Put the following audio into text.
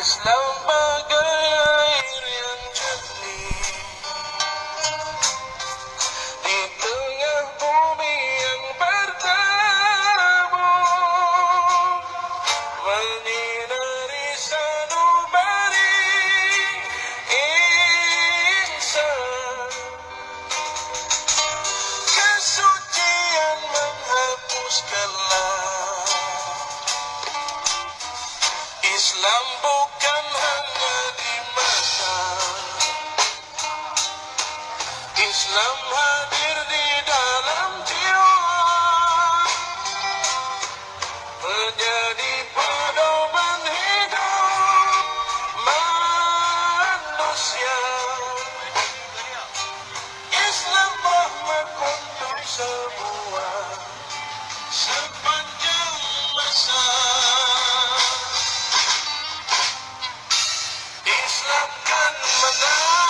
Islam bagai Islam bukan hanya di masa Islam hadir Maná.